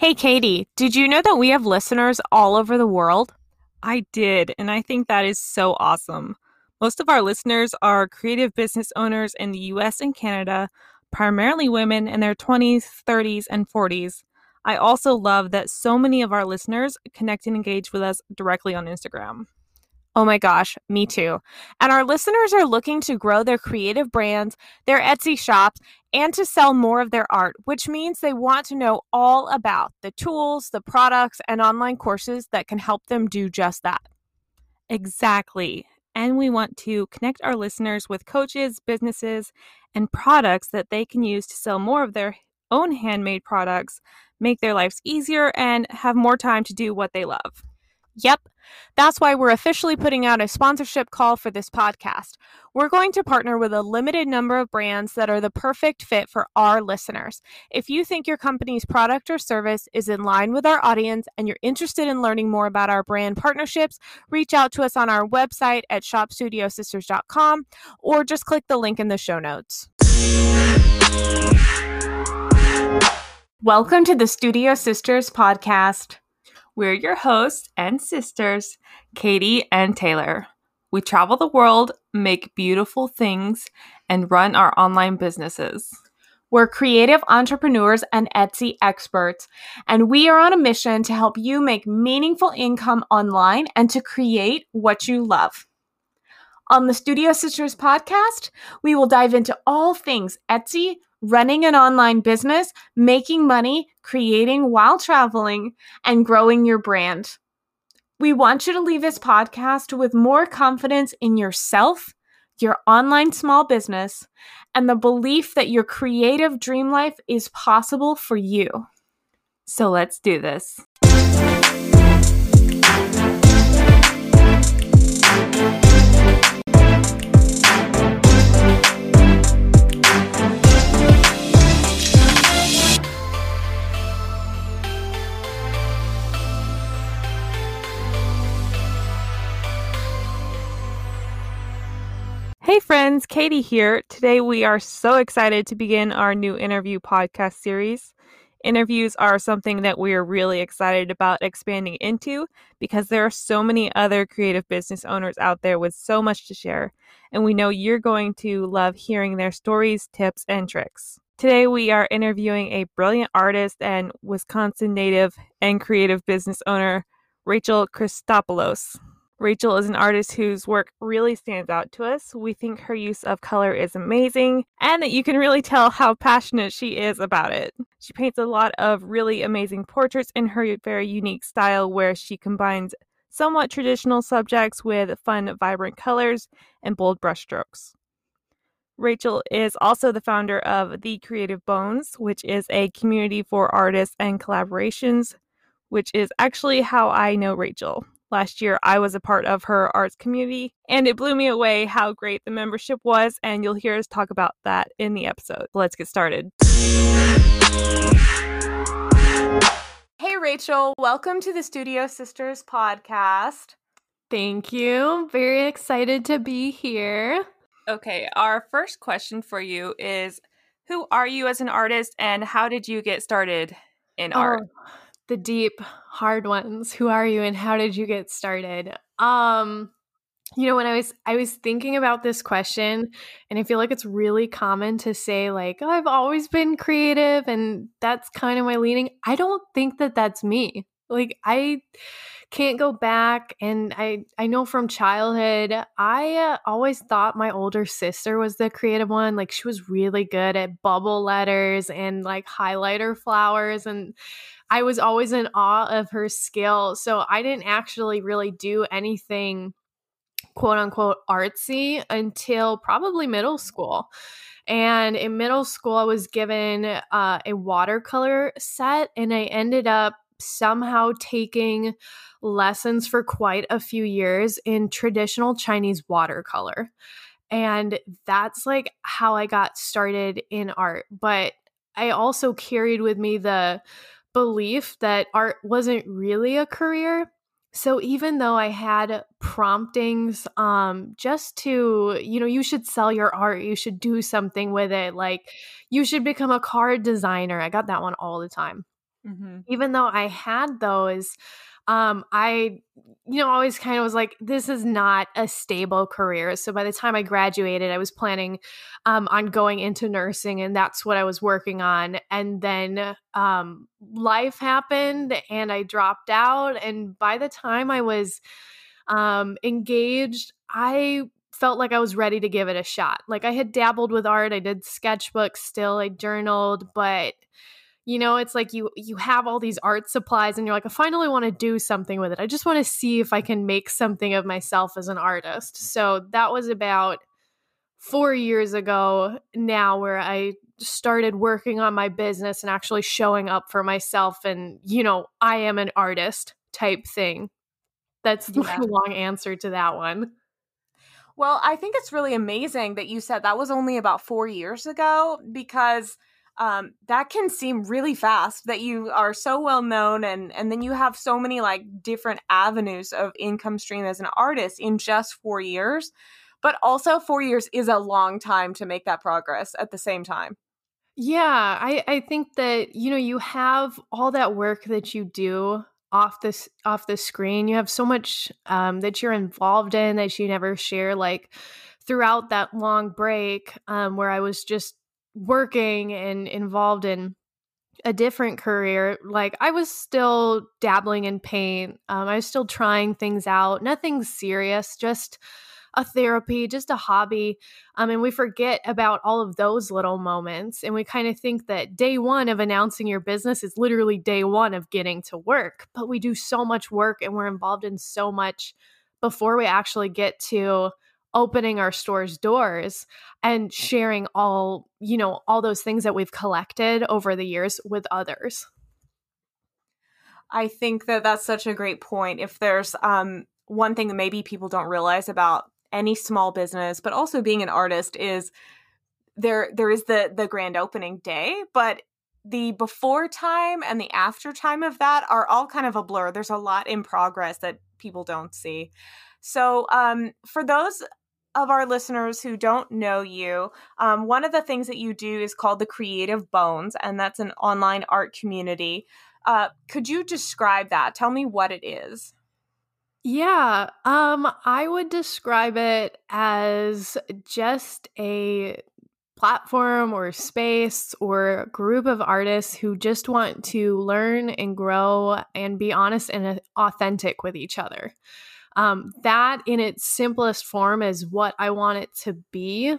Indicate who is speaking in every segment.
Speaker 1: Hey, Katie, did you know that we have listeners all over the world?
Speaker 2: I did, and I think that is so awesome. Most of our listeners are creative business owners in the US and Canada, primarily women in their 20s, 30s, and 40s. I also love that so many of our listeners connect and engage with us directly on Instagram.
Speaker 1: Oh my gosh, me too. And our listeners are looking to grow their creative brands, their Etsy shops, and to sell more of their art, which means they want to know all about the tools, the products, and online courses that can help them do just that.
Speaker 2: Exactly. And we want to connect our listeners with coaches, businesses, and products that they can use to sell more of their own handmade products, make their lives easier, and have more time to do what they love.
Speaker 1: Yep. That's why we're officially putting out a sponsorship call for this podcast. We're going to partner with a limited number of brands that are the perfect fit for our listeners. If you think your company's product or service is in line with our audience and you're interested in learning more about our brand partnerships, reach out to us on our website at shopstudiosisters.com or just click the link in the show notes. Welcome to the Studio Sisters podcast.
Speaker 2: We're your hosts and sisters, Katie and Taylor. We travel the world, make beautiful things, and run our online businesses.
Speaker 1: We're creative entrepreneurs and Etsy experts, and we are on a mission to help you make meaningful income online and to create what you love. On the Studio Sisters podcast, we will dive into all things Etsy, running an online business, making money, creating while traveling, and growing your brand. We want you to leave this podcast with more confidence in yourself, your online small business, and the belief that your creative dream life is possible for you.
Speaker 2: So let's do this. Friends, Katie here. Today we are so excited to begin our new interview podcast series. Interviews are something that we are really excited about expanding into because there are so many other creative business owners out there with so much to share, and we know you're going to love hearing their stories, tips, and tricks. Today we are interviewing a brilliant artist and Wisconsin native and creative business owner, Rachel Christopoulos. Rachel is an artist whose work really stands out to us. We think her use of color is amazing and that you can really tell how passionate she is about it. She paints a lot of really amazing portraits in her very unique style where she combines somewhat traditional subjects with fun, vibrant colors and bold brushstrokes. Rachel is also the founder of The Creative Bones, which is a community for artists and collaborations, which is actually how I know Rachel. Last year, I was a part of her arts community, and it blew me away how great the membership was. And you'll hear us talk about that in the episode. Let's get started.
Speaker 1: Hey, Rachel, welcome to the Studio Sisters podcast.
Speaker 3: Thank you. Very excited to be here.
Speaker 2: Okay, our first question for you is Who are you as an artist, and how did you get started in
Speaker 3: oh, art? The deep hard ones. Who are you and how did you get started? Um you know when i was i was thinking about this question and i feel like it's really common to say like oh, i've always been creative and that's kind of my leaning. I don't think that that's me. Like i can't go back and i i know from childhood i uh, always thought my older sister was the creative one. Like she was really good at bubble letters and like highlighter flowers and I was always in awe of her skill. So I didn't actually really do anything quote unquote artsy until probably middle school. And in middle school, I was given uh, a watercolor set, and I ended up somehow taking lessons for quite a few years in traditional Chinese watercolor. And that's like how I got started in art. But I also carried with me the belief that art wasn't really a career. So even though I had promptings um just to, you know, you should sell your art, you should do something with it, like you should become a card designer. I got that one all the time. Mm-hmm. Even though I had those, um, I, you know, always kind of was like, this is not a stable career. So by the time I graduated, I was planning um, on going into nursing, and that's what I was working on. And then um, life happened, and I dropped out. And by the time I was um, engaged, I felt like I was ready to give it a shot. Like I had dabbled with art, I did sketchbooks still, I journaled, but you know it's like you you have all these art supplies and you're like i finally want to do something with it. I just want to see if i can make something of myself as an artist. So that was about four years ago now where i started working on my business and actually showing up for myself and you know i am an artist type thing. That's yeah. my long answer to that one.
Speaker 1: Well, I think it's really amazing that you said that was only about four years ago because um, that can seem really fast that you are so well known and and then you have so many like different avenues of income stream as an artist in just four years. But also, four years is a long time to make that progress at the same time.
Speaker 3: Yeah, I, I think that you know you have all that work that you do off this off the screen you have so much um, that you're involved in that you never share like throughout that long break um, where i was just working and involved in a different career like i was still dabbling in paint um, i was still trying things out nothing serious just a therapy, just a hobby. Um, and we forget about all of those little moments. And we kind of think that day one of announcing your business is literally day one of getting to work. But we do so much work and we're involved in so much before we actually get to opening our store's doors and sharing all, you know, all those things that we've collected over the years with others.
Speaker 1: I think that that's such a great point. If there's um, one thing that maybe people don't realize about any small business, but also being an artist is there there is the the grand opening day, but the before time and the after time of that are all kind of a blur. There's a lot in progress that people don't see. So, um, for those of our listeners who don't know you, um, one of the things that you do is called the Creative Bones, and that's an online art community. Uh, could you describe that? Tell me what it is.
Speaker 3: Yeah, um, I would describe it as just a platform or space or group of artists who just want to learn and grow and be honest and authentic with each other. Um, that, in its simplest form, is what I want it to be.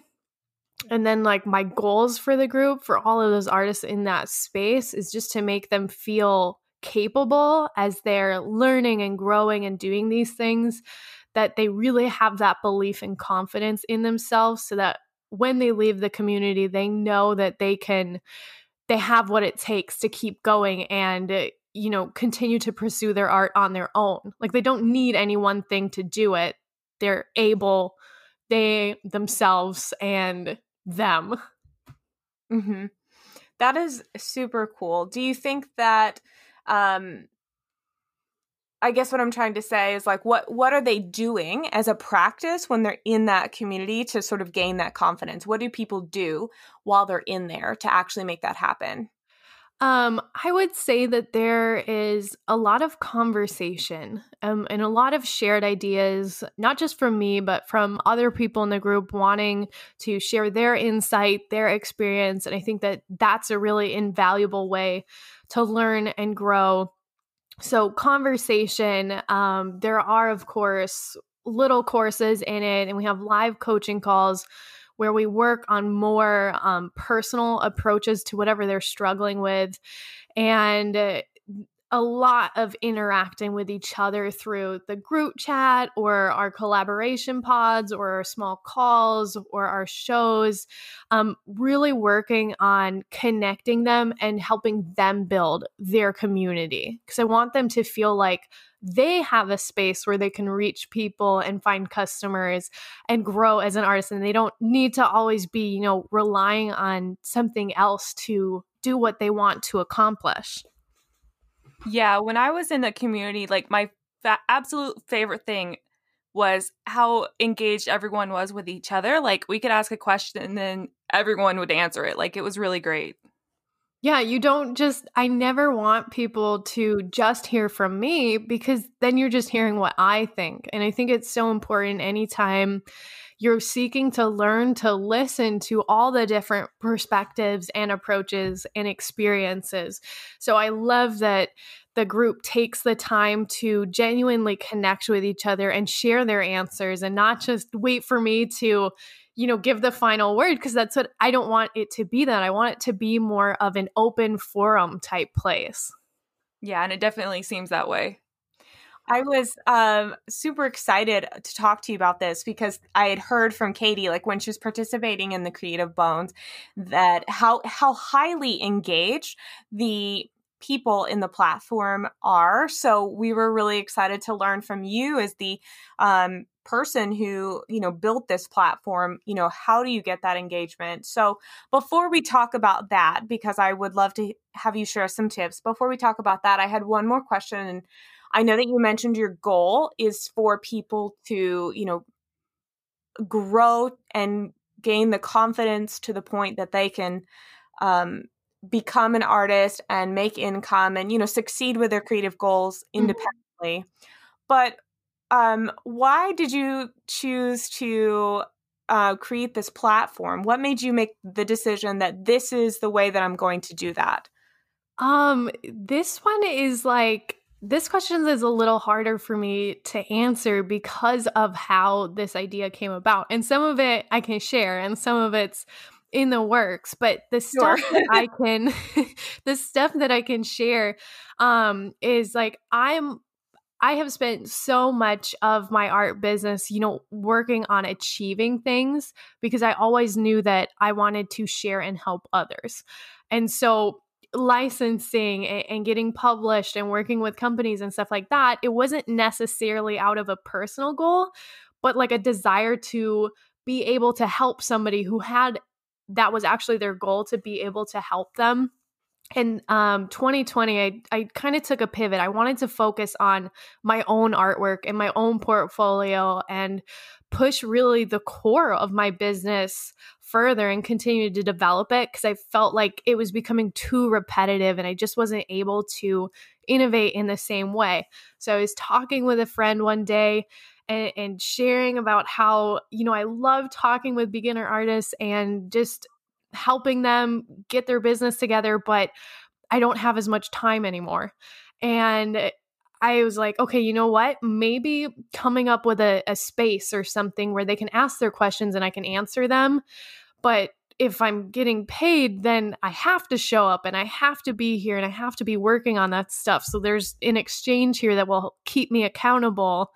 Speaker 3: And then, like, my goals for the group, for all of those artists in that space, is just to make them feel capable as they're learning and growing and doing these things that they really have that belief and confidence in themselves so that when they leave the community they know that they can they have what it takes to keep going and you know continue to pursue their art on their own. Like they don't need any one thing to do it. They're able they themselves and them.
Speaker 1: Hmm that is super cool. Do you think that um I guess what I'm trying to say is like what what are they doing as a practice when they're in that community to sort of gain that confidence? What do people do while they're in there to actually make that happen?
Speaker 3: Um, I would say that there is a lot of conversation um, and a lot of shared ideas, not just from me, but from other people in the group wanting to share their insight, their experience. And I think that that's a really invaluable way to learn and grow. So, conversation, um, there are, of course, little courses in it, and we have live coaching calls where we work on more um, personal approaches to whatever they're struggling with. And uh, a lot of interacting with each other through the group chat or our collaboration pods or our small calls or our shows, um, really working on connecting them and helping them build their community. Because I want them to feel like they have a space where they can reach people and find customers and grow as an artist. And they don't need to always be, you know, relying on something else to do what they want to accomplish.
Speaker 2: Yeah, when I was in the community, like my fa- absolute favorite thing was how engaged everyone was with each other. Like we could ask a question and then everyone would answer it. Like it was really great.
Speaker 3: Yeah, you don't just, I never want people to just hear from me because then you're just hearing what I think. And I think it's so important anytime you're seeking to learn to listen to all the different perspectives and approaches and experiences. So I love that the group takes the time to genuinely connect with each other and share their answers and not just wait for me to you know give the final word because that's what i don't want it to be that. I want it to be more of an open forum type place.
Speaker 2: Yeah and it definitely seems that way
Speaker 1: I was um, super excited to talk to you about this because I had heard from Katie, like when she was participating in the Creative Bones, that how how highly engaged the people in the platform are. So we were really excited to learn from you as the um, person who you know built this platform you know how do you get that engagement so before we talk about that because i would love to have you share some tips before we talk about that i had one more question and i know that you mentioned your goal is for people to you know grow and gain the confidence to the point that they can um, become an artist and make income and you know succeed with their creative goals mm-hmm. independently mm-hmm. but um, why did you choose to uh, create this platform? What made you make the decision that this is the way that I'm going to do that?
Speaker 3: Um, this one is like this question is a little harder for me to answer because of how this idea came about. And some of it I can share, and some of it's in the works but the stuff sure. that i can the stuff that i can share um is like i'm I have spent so much of my art business, you know, working on achieving things because I always knew that I wanted to share and help others. And so licensing and, getting published and working with companies and stuff like that, it wasn't necessarily out of a personal goal, but like a desire to be able to help somebody who had that was actually their goal to be able to help them in um, 2020 i, I kind of took a pivot. I wanted to focus on my own artwork and my own portfolio and push really the core of my business further and continue to develop it because i felt like it was becoming too repetitive and i just wasn't able to innovate in the same way. So i was talking with a friend one day and, and sharing about how you know i love talking with beginner artists and just helping them get their business together, but I don't have as much time anymore. And I was like, okay, you know what? Maybe coming up with a, a space or something where they can ask their questions and I can answer them. But if I'm getting paid, then I have to show up and I have to be here and I have to be working on that stuff. So there's an exchange here that will keep me accountable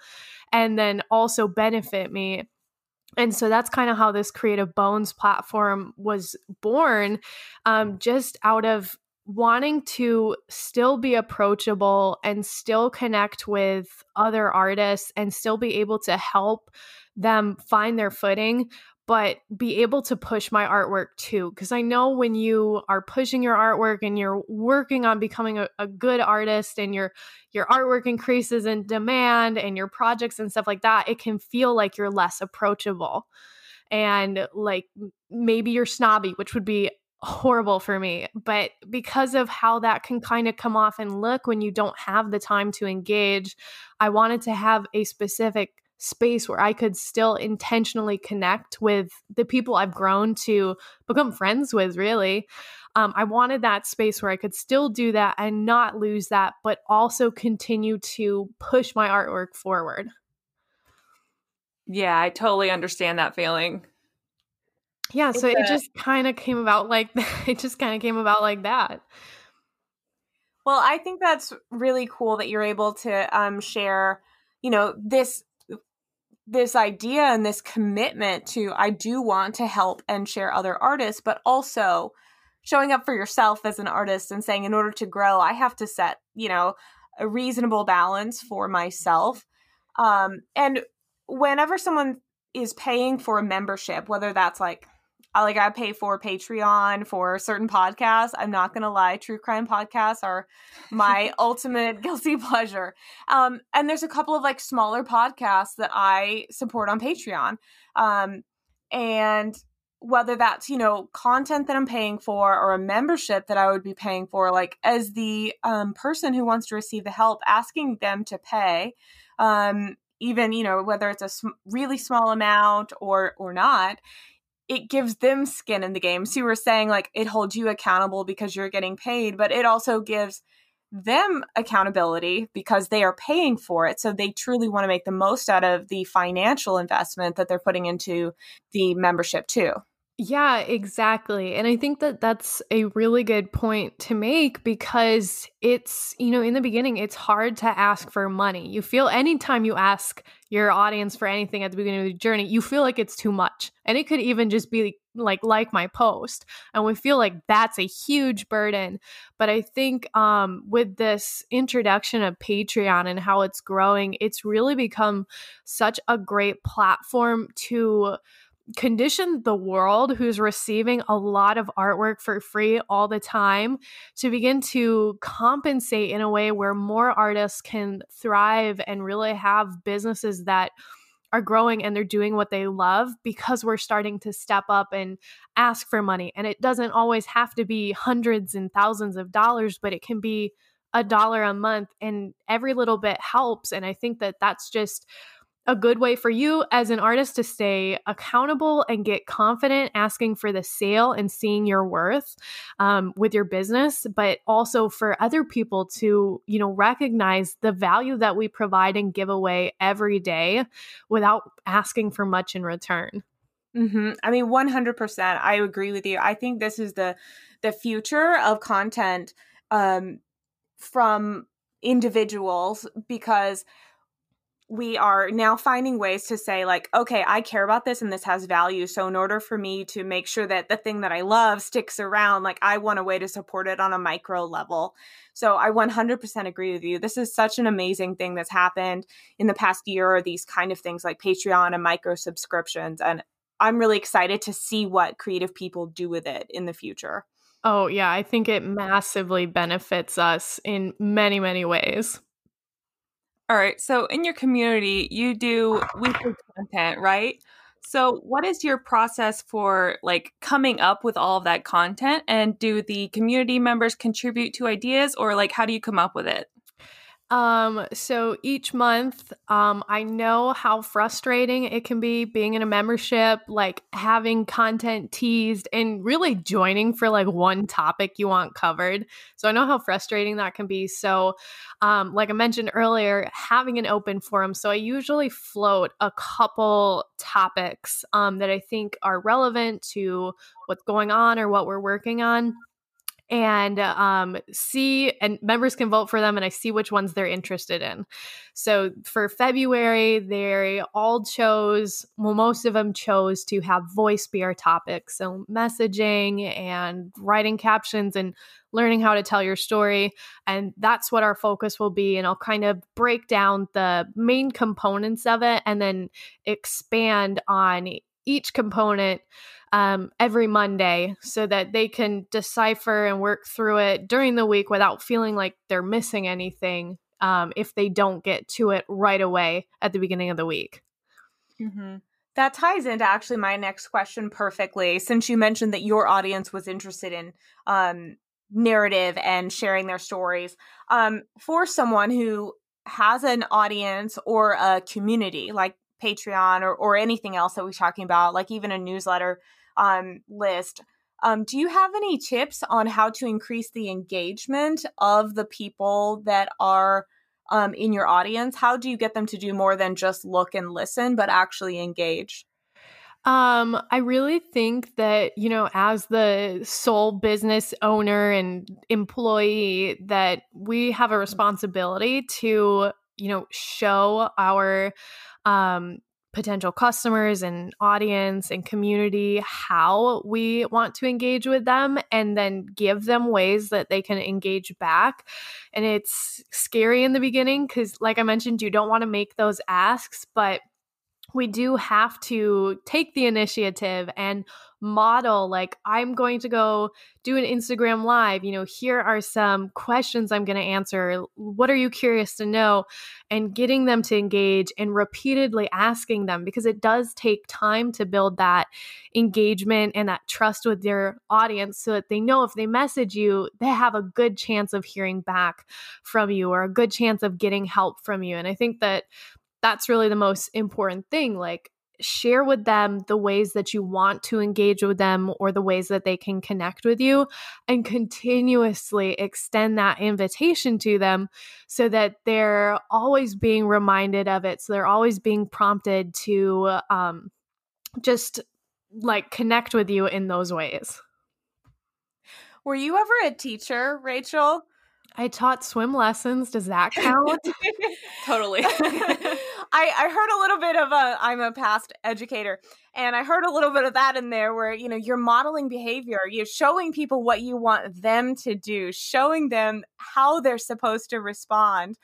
Speaker 3: and then also benefit me and so that's kind of how this creative bones platform was born um, just out of wanting to still be approachable and still connect with other artists and still be able to help them find their footing but be able to push my artwork too. Because I know when you are pushing your artwork and you're working on becoming a, a, good artist and your your artwork increases in demand and your projects and stuff like that, it can feel like you're less approachable. And like maybe you're snobby, which would be horrible for me. But because of how that can kind of come off and look when you don't have the time to engage, I wanted to have a specific space where I could still intentionally connect with the people I've grown to become friends with, really. Um, I wanted that space where I could still do that and not lose that, but also continue to push my artwork forward.
Speaker 2: Yeah, I totally understand that feeling.
Speaker 3: Yeah, so it just kind of came about like it just kind of came about like that.
Speaker 1: Well, I think that's really cool that you're able to um, share, you know, this this idea and this commitment to I do want to help and share other artists, but also showing up for yourself as an artist and saying in order to grow, I have to set, you know, a reasonable balance for myself. Um, and whenever someone is paying for a membership, whether that's like I like I pay for Patreon for certain podcasts. I'm not gonna lie, true crime podcasts are my ultimate guilty pleasure. Um, and there's a couple of like smaller podcasts that I support on Patreon. Um, and whether that's you know content that i'm paying for or a membership that i would be paying for like as the um, person who wants to receive the help asking them to pay um, even you know whether it's a sm- really small amount or or not it gives them skin in the game so you were saying like it holds you accountable because you're getting paid but it also gives them accountability because they are paying for it. So they truly want to make the most out of the financial investment that they're putting into the membership too.
Speaker 3: Yeah, exactly. And I think that that's a really good point to make because it's, you know, in the beginning, it's hard to ask for money. You feel anytime you ask your audience for anything at the beginning of the journey, you feel like it's too much. And it could even just be like like my post and we feel like that's a huge burden but i think um with this introduction of patreon and how it's growing it's really become such a great platform to condition the world who's receiving a lot of artwork for free all the time to begin to compensate in a way where more artists can thrive and really have businesses that are growing and they're doing what they love because we're starting to step up and ask for money. And it doesn't always have to be hundreds and thousands of dollars, but it can be a dollar a month and every little bit helps. And I think that that's just a good way for you as an artist to stay accountable and get confident asking for the sale and seeing your worth um, with your business but also for other people to you know recognize the value that we provide and give away every day without asking for much in return
Speaker 1: mm-hmm. i mean 100% i agree with you i think this is the the future of content um, from individuals because we are now finding ways to say like okay i care about this and this has value so in order for me to make sure that the thing that i love sticks around like i want a way to support it on a micro level. So i 100% agree with you. This is such an amazing thing that's happened in the past year these kind of things like patreon and micro subscriptions and i'm really excited to see what creative people do with it in the future.
Speaker 3: Oh yeah i think it massively benefits us in many many ways
Speaker 2: all right. So in your community, you do weekly content, right? So what is your process for like coming up with all of that content and do the community members contribute to ideas or like how do you come up with it?
Speaker 3: Um, so each month, um, I know how frustrating it can be being in a membership, like having content teased and really joining for like one topic you want covered. So I know how frustrating that can be. So, um, like I mentioned earlier, having an open forum. So I usually float a couple topics, um, that I think are relevant to what's going on or what we're working on and um, see and members can vote for them and i see which ones they're interested in. So for february they all chose well most of them chose to have voice be our topic. So messaging and writing captions and learning how to tell your story and that's what our focus will be and i'll kind of break down the main components of it and then expand on each component um, every Monday so that they can decipher and work through it during the week without feeling like they're missing anything um, if they don't get to it right away at the beginning of the week.
Speaker 1: Mm-hmm. That ties into actually my next question perfectly, since you mentioned that your audience was interested in um, narrative and sharing their stories. Um, for someone who has an audience or a community like Patreon or, or anything else that we're talking about, like even a newsletter um, list. Um, do you have any tips on how to increase the engagement of the people that are um, in your audience? How do you get them to do more than just look and listen, but actually engage?
Speaker 3: Um, I really think that, you know, as the sole business owner and employee, that we have a responsibility to, you know, show our um potential customers and audience and community how we want to engage with them and then give them ways that they can engage back. And it's scary in the beginning because, like I mentioned, you don't want to make those asks, but we do have to take the initiative and model like i'm going to go do an instagram live you know here are some questions i'm going to answer. What are you curious to know? And getting them to engage and repeatedly asking them because it does take time to build that engagement and that trust with their audience so that they know if they message you they have a good chance of hearing back from you or a good chance of getting help from you. And i think that that's really the most important thing like share with them the ways that you want to engage with them or the ways that they can connect with you and continuously extend that invitation to them so that they're always being reminded of it so they're always being prompted to um, just like connect with you in those ways
Speaker 1: were you ever a teacher rachel
Speaker 3: I taught swim lessons. Does that count?
Speaker 2: totally.
Speaker 1: I, I heard a little bit of a, I'm a past educator, and I heard a little bit of that in there where, you know, you're modeling behavior, you're showing people what you want them to do, showing them how they're supposed to respond.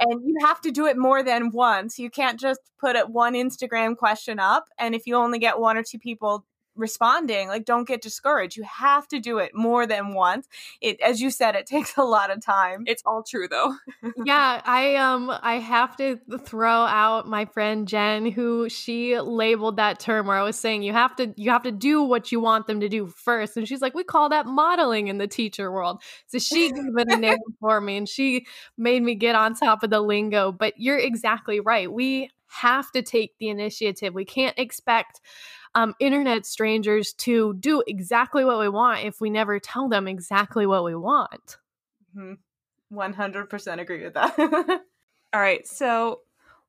Speaker 1: And you have to do it more than once. You can't just put it one Instagram question up. And if you only get one or two people responding like don't get discouraged. You have to do it more than once. It as you said it takes a lot of time.
Speaker 2: It's all true though.
Speaker 3: Yeah i um i have to throw out my friend jen who she labeled that term where i was saying you have to you have to do what you want them to do first. And she's like we call that modeling in the teacher world. So she gave it a name for me and she made me get on top of the lingo. But you're exactly right. We have to take the initiative. We can't expect um, internet strangers to do exactly what we want if we never tell them exactly what we want.
Speaker 1: Mm-hmm. 100% agree with that.
Speaker 2: All right. So,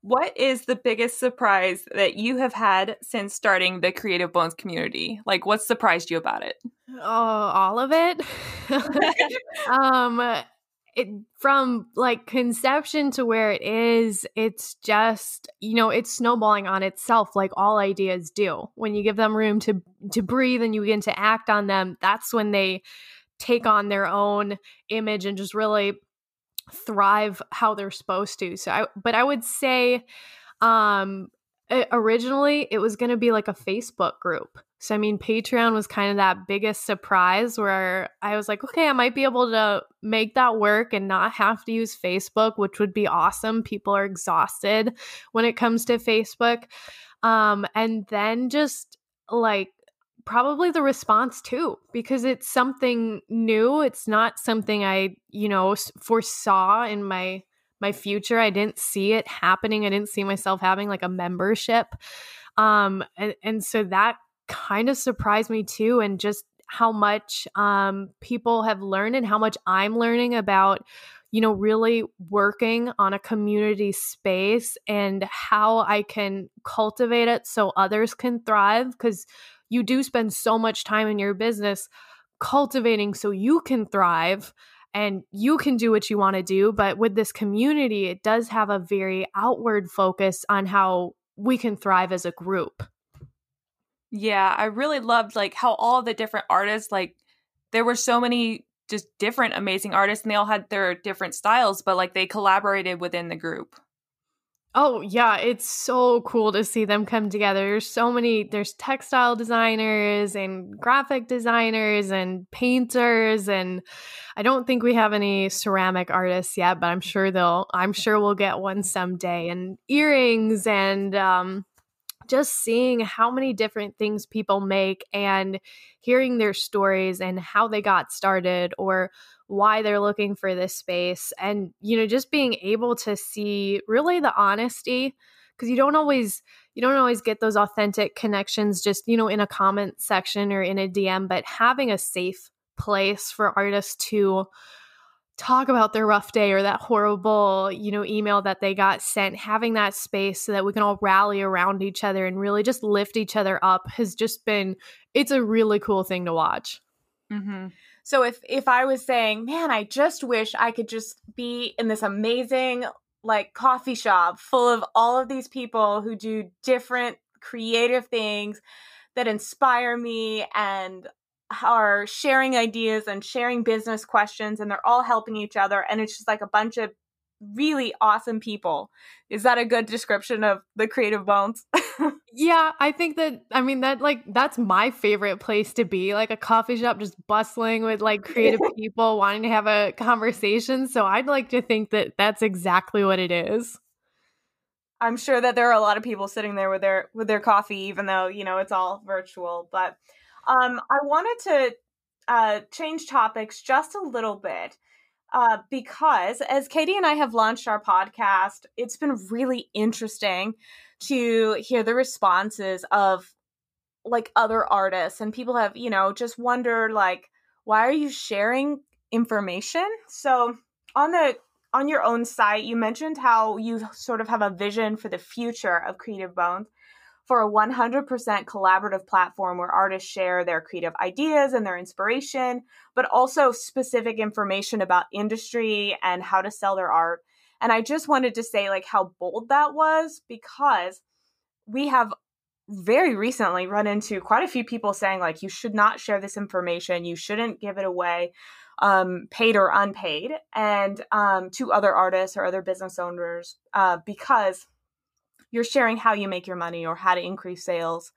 Speaker 2: what is the biggest surprise that you have had since starting the Creative Bones community? Like, what surprised you about it?
Speaker 3: Oh, all of it. um, it from like conception to where it is it's just you know it's snowballing on itself like all ideas do. When you give them room to to breathe and you begin to act on them that's when they take on their own image and just really thrive how they're supposed to. So i but i would say um originally it was going to be like a facebook group so, I mean, Patreon was kind of that biggest surprise where I was like, okay, I might be able to make that work and not have to use Facebook, which would be awesome. People are exhausted when it comes to Facebook. Um, and then just like probably the response too, because it's something new. It's not something I, you know, foresaw in my my future. I didn't see it happening. I didn't see myself having like a membership. Um, and, and so that kind of surprised me too and just how much um, people have learned and how much i'm learning about you know really working on a community space and how i can cultivate it so others can thrive because you do spend so much time in your business cultivating so you can thrive and you can do what you want to do but with this community it does have a very outward focus on how we can thrive as a group
Speaker 2: yeah, I really loved like how all the different artists like there were so many just different amazing artists and they all had their different styles, but like they collaborated within the group.
Speaker 3: Oh, yeah, it's so cool to see them come together. There's so many there's textile designers and graphic designers and painters and I don't think we have any ceramic artists yet, but I'm sure they'll I'm sure we'll get one someday and earrings and um just seeing how many different things people make and hearing their stories and how they got started or why they're looking for this space and you know just being able to see really the honesty because you don't always you don't always get those authentic connections just you know in a comment section or in a DM but having a safe place for artists to talk about their rough day or that horrible, you know, email that they got sent, having that space so that we can all rally around each other and really just lift each other up has just been it's a really cool thing to watch.
Speaker 1: Mm-hmm. So if if I was saying, man, I just wish I could just be in this amazing like coffee shop full of all of these people who do different creative things that inspire me and are sharing ideas and sharing business questions and they're all helping each other and it's just like a bunch of really awesome people. Is that a good description of the creative bones?
Speaker 3: yeah, I think that I mean that like that's my favorite place to be, like a coffee shop just bustling with like creative people wanting to have a conversation. So I'd like to think that that's exactly what it is.
Speaker 1: I'm sure that there are a lot of people sitting there with their with their coffee, even though you know it's all virtual. But um, I wanted to uh, change topics just a little bit uh, because as Katie and I have launched our podcast, it's been really interesting to hear the responses of like other artists and people have you know just wondered like why are you sharing information? So on the on your own site, you mentioned how you sort of have a vision for the future of Creative Bones for a 100% collaborative platform where artists share their creative ideas and their inspiration, but also specific information about industry and how to sell their art. And I just wanted to say like how bold that was because we have very recently run into quite a few people saying like you should not share this information, you shouldn't give it away um, paid or unpaid, and um, to other artists or other business owners uh, because you're sharing how you make your money or how to increase sales.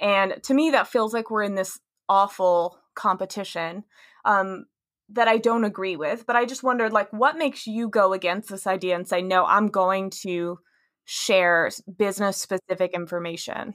Speaker 1: And to me, that feels like we're in this awful competition um, that I don't agree with. But I just wondered, like, what makes you go against this idea and say, no, I'm going to share business specific information?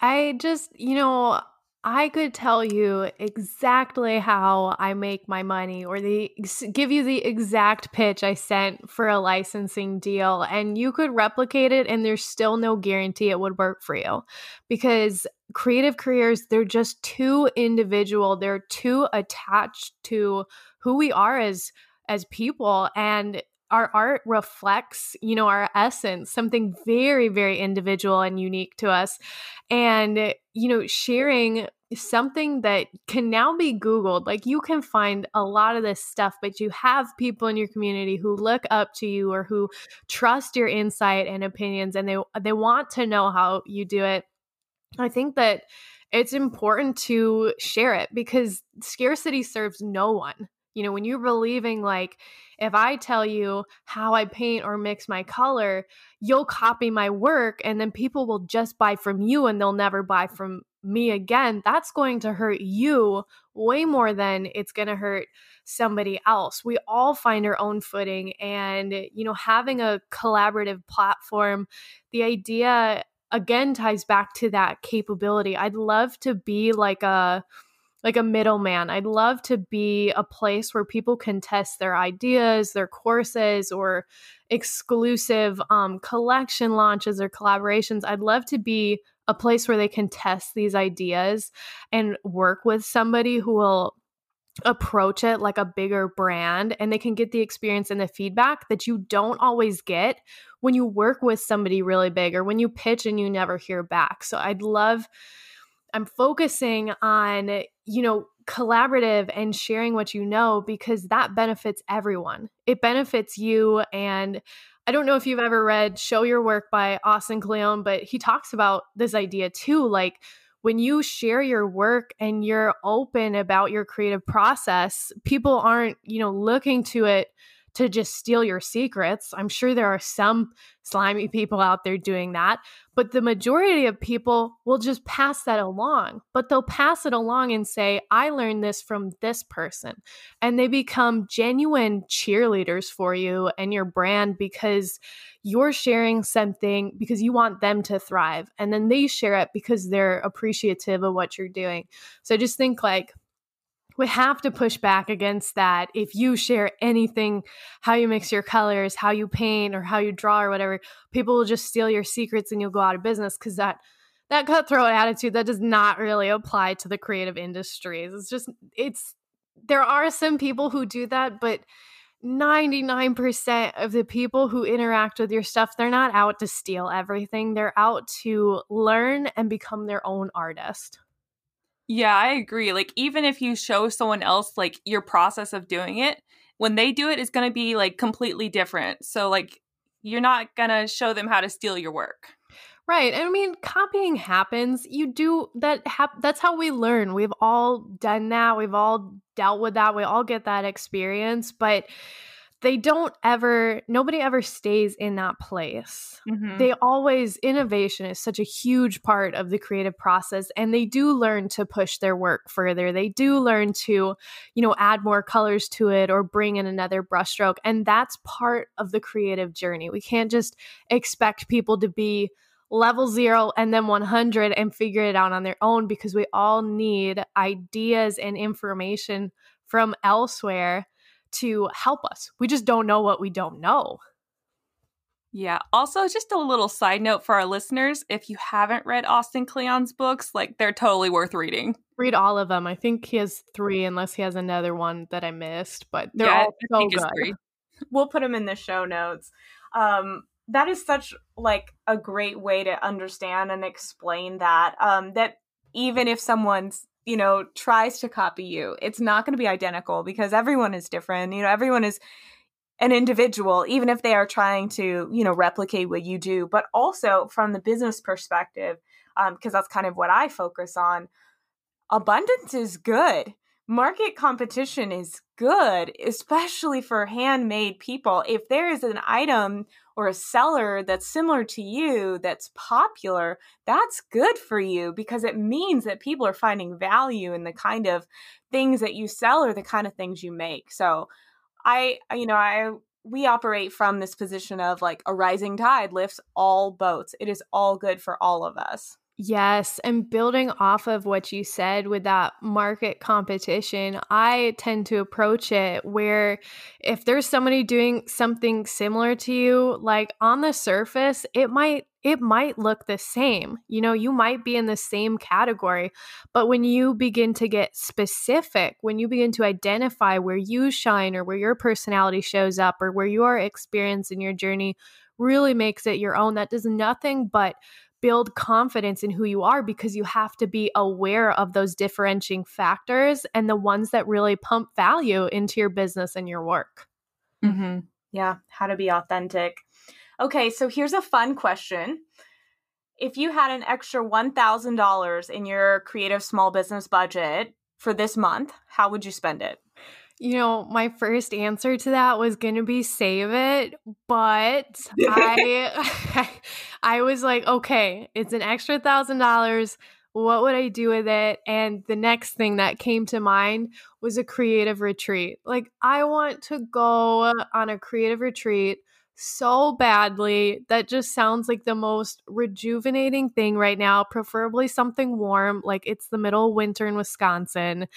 Speaker 3: I just, you know, I could tell you exactly how I make my money or the give you the exact pitch I sent for a licensing deal and you could replicate it and there's still no guarantee it would work for you. Because creative careers they're just too individual they're too attached to who we are as as people and our art reflects, you know, our essence, something very, very individual and unique to us. And, you know, sharing something that can now be Googled. Like you can find a lot of this stuff, but you have people in your community who look up to you or who trust your insight and opinions and they they want to know how you do it. I think that it's important to share it because scarcity serves no one. You know, when you're believing like if I tell you how I paint or mix my color, you'll copy my work and then people will just buy from you and they'll never buy from me again. That's going to hurt you way more than it's going to hurt somebody else. We all find our own footing and you know having a collaborative platform, the idea again ties back to that capability. I'd love to be like a like a middleman. I'd love to be a place where people can test their ideas, their courses, or exclusive um, collection launches or collaborations. I'd love to be a place where they can test these ideas and work with somebody who will approach it like a bigger brand and they can get the experience and the feedback that you don't always get when you work with somebody really big or when you pitch and you never hear back. So I'd love I'm focusing on, you know, collaborative and sharing what you know because that benefits everyone. It benefits you. And I don't know if you've ever read Show Your Work by Austin Kleon, but he talks about this idea too. Like, when you share your work and you're open about your creative process, people aren't, you know, looking to it to just steal your secrets. I'm sure there are some slimy people out there doing that, but the majority of people will just pass that along. But they'll pass it along and say, I learned this from this person. And they become genuine cheerleaders for you and your brand because you're sharing something because you want them to thrive. And then they share it because they're appreciative of what you're doing. So I just think like, we have to push back against that. If you share anything, how you mix your colors, how you paint, or how you draw, or whatever, people will just steal your secrets and you'll go out of business because that that cutthroat attitude that does not really apply to the creative industries. It's just it's there are some people who do that, but 99% of the people who interact with your stuff, they're not out to steal everything. They're out to learn and become their own artist.
Speaker 2: Yeah, I agree. Like even if you show someone else like your process of doing it, when they do it, it is going to be like completely different. So like you're not going to show them how to steal your work.
Speaker 3: Right. I mean, copying happens. You do that hap- that's how we learn. We've all done that. We've all dealt with that. We all get that experience, but they don't ever nobody ever stays in that place.
Speaker 2: Mhm.
Speaker 3: they always innovation is such a huge part of the creative process and they do learn to push their work further. They do learn to you know add more colors to it or bring in another brushstroke and that's part of the creative journey. We can't just expect people to be level 0 and then 100 and figure it out on their own because we all need ideas and information from elsewhere to help us we just don't know what we don't know
Speaker 2: Yeah. Also, just a little side note for our listeners if you haven't read Austin Kleon's books, like they're totally worth reading.
Speaker 3: read all of them. I think he has three, unless he has another one that I missed. But they're
Speaker 2: Yeah,
Speaker 3: all
Speaker 2: I
Speaker 3: so good.
Speaker 2: three.
Speaker 1: we'll put them in the show notes. Um, that is such like a great way to understand and explain that. Um, that even if someone's you know tries to copy you, it's not going to be identical because everyone is different. You know, everyone is an individual, even if they are trying to you know replicate what you do. But also from the business perspective, um, because that's kind of what I focus on. Abundance is good market competition is good, especially for handmade people. If there is an item or a seller that's similar to you that's popular, that's good for you because it means that people are finding value in the kind of things that you sell or the kind of things you make. So I, you know, I we operate from this position of like a rising tide lifts all boats. It is all good for all of us.
Speaker 3: Yes, and building off of what you said with that market competition, I tend to approach it where if there's somebody doing something similar to you, like on the surface, it might it might look the same. You know, you might be in the same category, but when you begin to get specific, when you begin to identify where you shine or where your personality shows up or where your experience in your journey really makes it your own, that does nothing but build confidence in who you are because you have to be aware of those differentiating factors and the ones that really pump value into your business and your work.
Speaker 2: Mm-hmm.
Speaker 1: Yeah, how to be authentic. Okay, so here's a fun question. If you had an extra $1,000 in your creative small business budget for this month, how would you spend it?
Speaker 3: You know, my first answer to that was going to be save it, but I I was like, okay, it's an extra $1000. What would I do with it? And the next thing that came to mind was a creative retreat. Like I want to go on a creative retreat so badly. That just sounds like the most rejuvenating thing right now, preferably something warm, like it's the middle of winter in Wisconsin.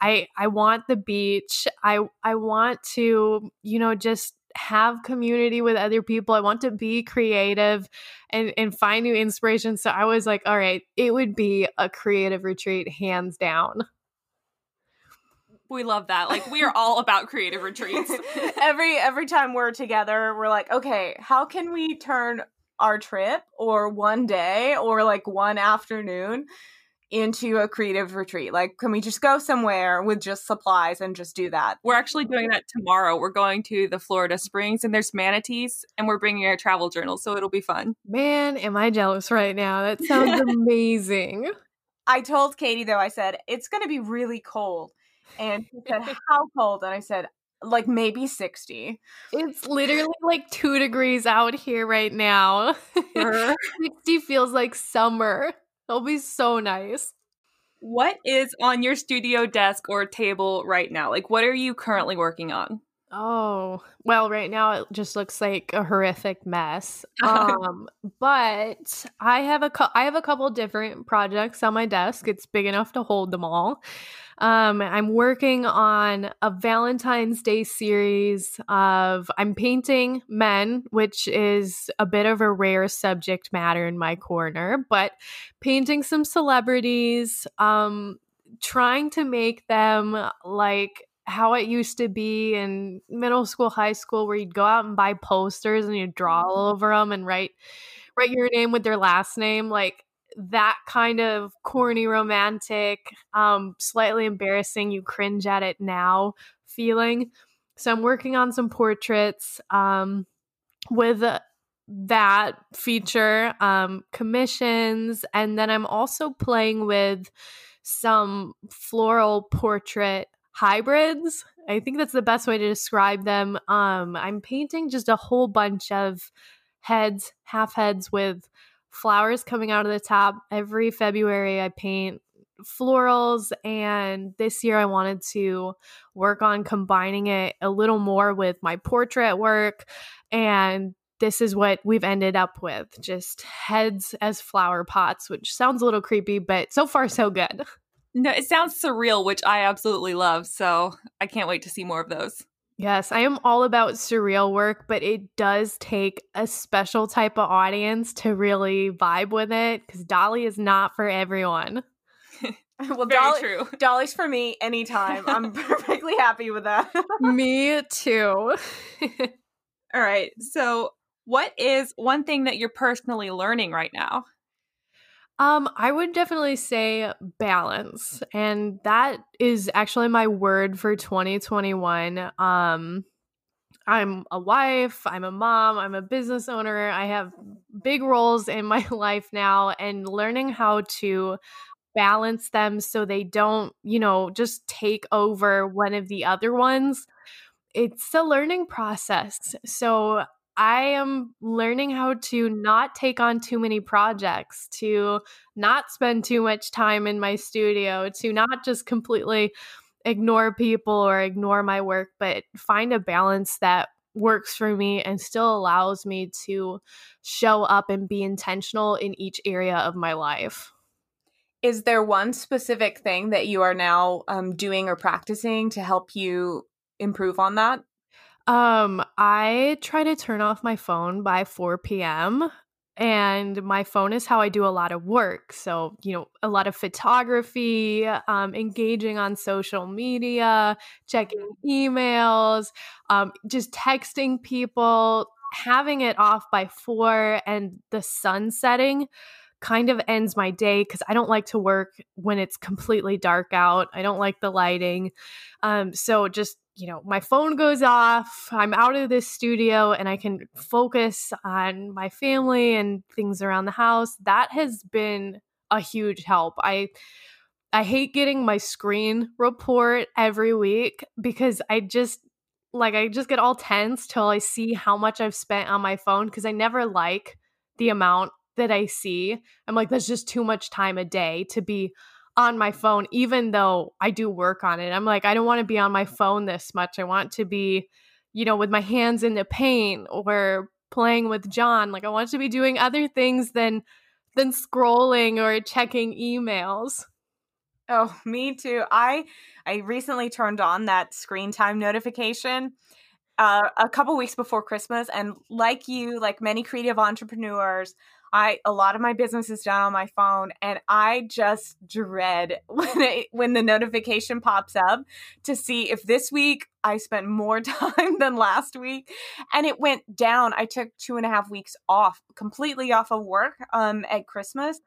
Speaker 3: I I want the beach. I I want to, you know, just have community with other people. I want to be creative and and find new inspiration. So I was like, all right, it would be a creative retreat hands down.
Speaker 2: We love that. Like we are all about creative retreats.
Speaker 1: every every time we're together, we're like, okay, how can we turn our trip or one day or like one afternoon into a creative retreat? Like, can we just go somewhere with just supplies and just do that?
Speaker 2: We're actually doing that tomorrow. We're going to the Florida Springs and there's manatees and we're bringing our travel journal, so it'll be fun.
Speaker 3: Man, am I jealous right now. That sounds amazing.
Speaker 1: I told Katie though, I said, it's gonna be really cold. And she said, How cold? And I said, like maybe 60.
Speaker 3: It's literally like 2 degrees out here right now. 60 feels like summer. It'll be so nice.
Speaker 2: What is on your studio desk or table right now? Like, what are you currently working on?
Speaker 3: Oh, well, right now it just looks like a horrific mess. Um, but I have a I have a couple different projects on my desk. It's big enough to hold them all. Um, I'm working on a Valentine's Day series of I'm painting men, which is a bit of a rare subject matter in my corner, but painting some celebrities, um, trying to make them like how it used to be in middle school, high school, where you'd go out and buy posters and you'd draw all over them and write write your name with their last name, like that kind of corny, romantic, um, slightly embarrassing. You cringe at it now feeling. So I'm working on some portraits um, with that feature, um, commissions, and then I'm also playing with some floral portrait hybrids. I think that's the best way to describe them. Um, I'm painting just a whole bunch of heads, half heads with flowers coming out of the top. Every February, I paint florals, and this year I wanted to work on combining it a little more with my portrait work. And this is what we've ended up with just heads as flower pots, which sounds a little creepy, but so far, so good.
Speaker 2: No, it sounds surreal, which I absolutely love. So I can't wait to see more of those.
Speaker 3: Yes, I am all about surreal work, but it does take a special type of audience to really vibe with it because Dalí is not for everyone.
Speaker 1: well, Very Dalí, true. Dalí's for me anytime. I'm perfectly happy with that.
Speaker 3: me too.
Speaker 2: all right. So, what is one thing that you're personally learning right now?
Speaker 3: Um, I would definitely say balance. And that is actually my word for 2021. Um, I'm a wife, I'm a mom, I'm a business owner. I have big roles in my life now and learning how to balance them so they don't, you know, just take over one of the other ones. It's a learning process. So I am learning how to not take on too many projects, to not spend too much time in my studio, to not just completely ignore people or ignore my work, but find a balance that works for me and still allows me to show up and be intentional in each area of my life.
Speaker 1: Is there one specific thing that you are now um, doing or practicing to help you improve on that?
Speaker 3: Um, I try to turn off my phone by 4 p.m. And my phone is how I do a lot of work. So, you know, a lot of photography, um, engaging on social media, checking emails, um, just texting people, having it off by four and the sun setting kind of ends my day because I don't like to work when it's completely dark out. I don't like the lighting. Um, so just you know, my phone goes off, I'm out of this studio and I can focus on my family and things around the house. That has been a huge help. I I hate getting my screen report every week because I just like I just get all tense till I see how much I've spent on my phone because I never like the amount that I see. I'm like that's just too much time a day to be on my phone, even though I do work on it. I'm like, I don't want to be on my phone this much. I want to be, you know, with my hands in the paint or playing with John. Like I want to be doing other things than than scrolling or checking emails.
Speaker 1: Oh, me too. I I recently turned on that screen time notification uh, a couple weeks before Christmas, and like you, like many creative entrepreneurs, I a lot of my business is done on my phone and I just dread when it, when the notification pops up to see if this week I spent more time than last week and it went down. I took two and a half weeks off, completely off of work um at Christmas.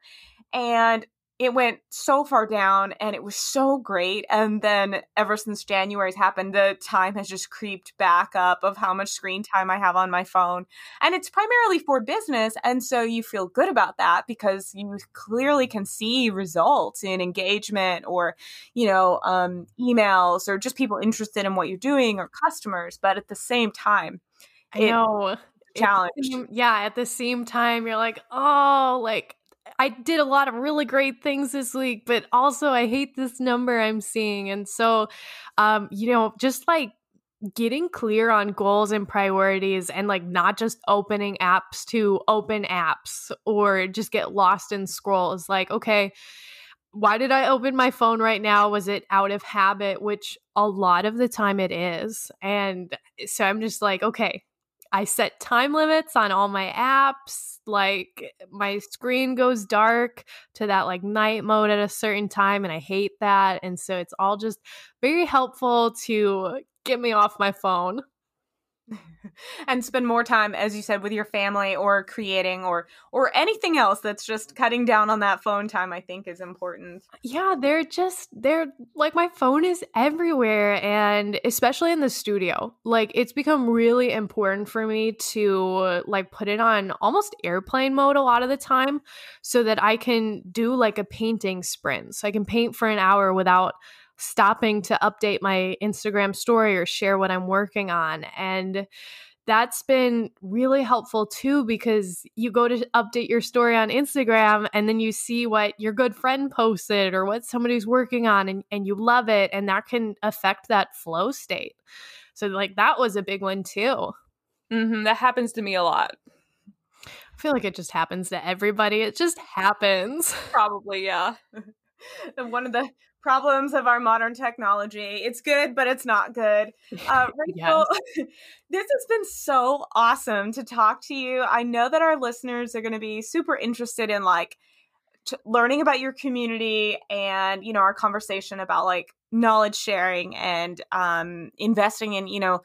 Speaker 1: And it went so far down and it was so great. And then ever since January's happened, the time has just creeped back up of how much screen time I have on my phone. And it's primarily for business. And so you feel good about that because you clearly can see results in engagement or, you know, um, emails or just people interested in what you're doing or customers. But at the same time,
Speaker 3: I know challenge. yeah, at the same time, you're like, oh, like I did a lot of really great things this week, but also I hate this number I'm seeing. And so, um, you know, just like getting clear on goals and priorities and like not just opening apps to open apps or just get lost in scrolls. Like, okay, why did I open my phone right now? Was it out of habit? Which a lot of the time it is. And so I'm just like, okay, I set time limits on all my apps. Like my screen goes dark to that like night mode at a certain time, and I hate that. And so it's all just very helpful to get me off my phone.
Speaker 1: and spend more time as you said with your family or creating or or anything else that's just cutting down on that phone time i think is important.
Speaker 3: Yeah they're just they're like my phone is everywhere and especially in the studio like it's become really important for me to like put it on almost airplane mode a lot of the time so that i can do like a painting sprint. So i can paint for an hour without stopping to update my Instagram story or share what I'm working on. And that's been really helpful too because you go to update your story on Instagram and then you see what your good friend posted or what somebody's working on and, and you love it and that can affect that flow state. So like that was a big one too.
Speaker 2: Mm-hmm. That happens to me a lot.
Speaker 3: I feel like it just happens to everybody. It just happens.
Speaker 2: Probably, yeah.
Speaker 1: one of the problems of our modern technology. It's good, but it's not good. Uh, Rachel, yes. this has been so awesome to talk to you. I know that our listeners are going to be super interested in like t- learning about your community and you know our conversation about like knowledge sharing and um, investing in you know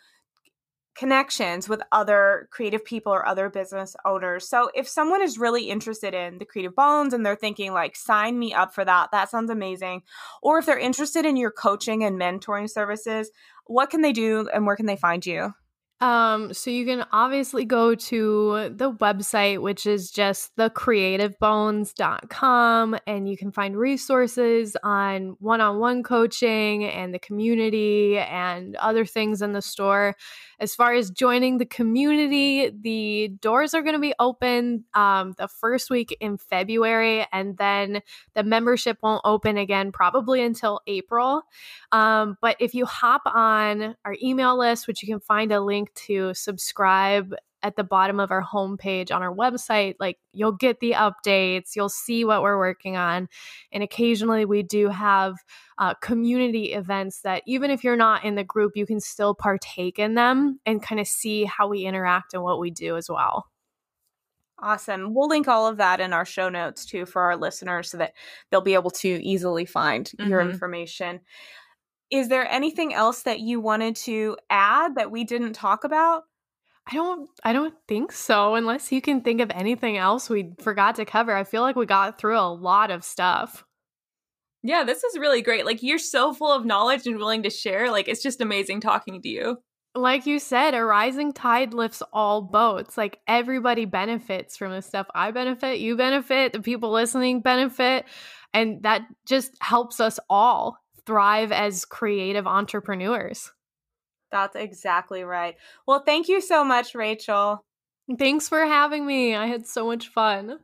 Speaker 1: connections with other creative people or other business owners. So if someone is really interested in the creative bones and they're thinking like sign me up for that, that sounds amazing. Or if they're interested in your coaching and mentoring services, what can they do and where can they find you?
Speaker 3: Um, so you can obviously go to the website, which is just thecreativebones.com, and you can find resources on one on one coaching and the community and other things in the store. As far as joining the community, the doors are going to be open um, the first week in February, and then the membership won't open again probably until April. Um, but if you hop on our email list, which you can find a link to subscribe at the bottom of our homepage on our website, like you'll get the updates, you'll see what we're working on. And occasionally we do have uh, community events that even if you're not in the group, you can still partake in them and kind of see how we interact and what we do as well.
Speaker 1: Awesome. We'll link all of that in our show notes too for our listeners so that they'll be able to easily find mm-hmm. your information. Is there anything else that you wanted to add that we didn't talk about?
Speaker 3: I don't I don't think so unless you can think of anything else we forgot to cover. I feel like we got through a lot of stuff.
Speaker 2: Yeah, this is really great. Like you're so full of knowledge and willing to share. Like it's just amazing talking to you.
Speaker 3: Like you said, a rising tide lifts all boats. Like everybody benefits from this stuff. I benefit, you benefit, the people listening benefit, and that just helps us all thrive as creative entrepreneurs.
Speaker 1: That's exactly right. Well, thank you so much, Rachel.
Speaker 3: Thanks for having me. I had so much fun.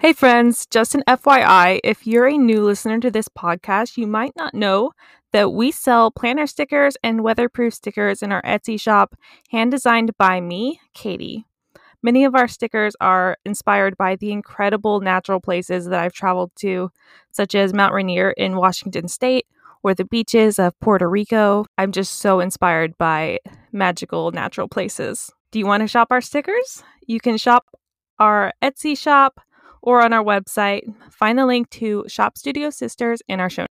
Speaker 2: Hey, friends, just an FYI if you're a new listener to this podcast, you might not know that we sell planner stickers and weatherproof stickers in our Etsy shop, hand designed by me, Katie. Many of our stickers are inspired by the incredible natural places that I've traveled to, such as Mount Rainier in Washington State or the beaches of Puerto Rico. I'm just so inspired by magical natural places. Do you want to shop our stickers? You can shop our Etsy shop or on our website. Find the link to Shop Studio Sisters in our show.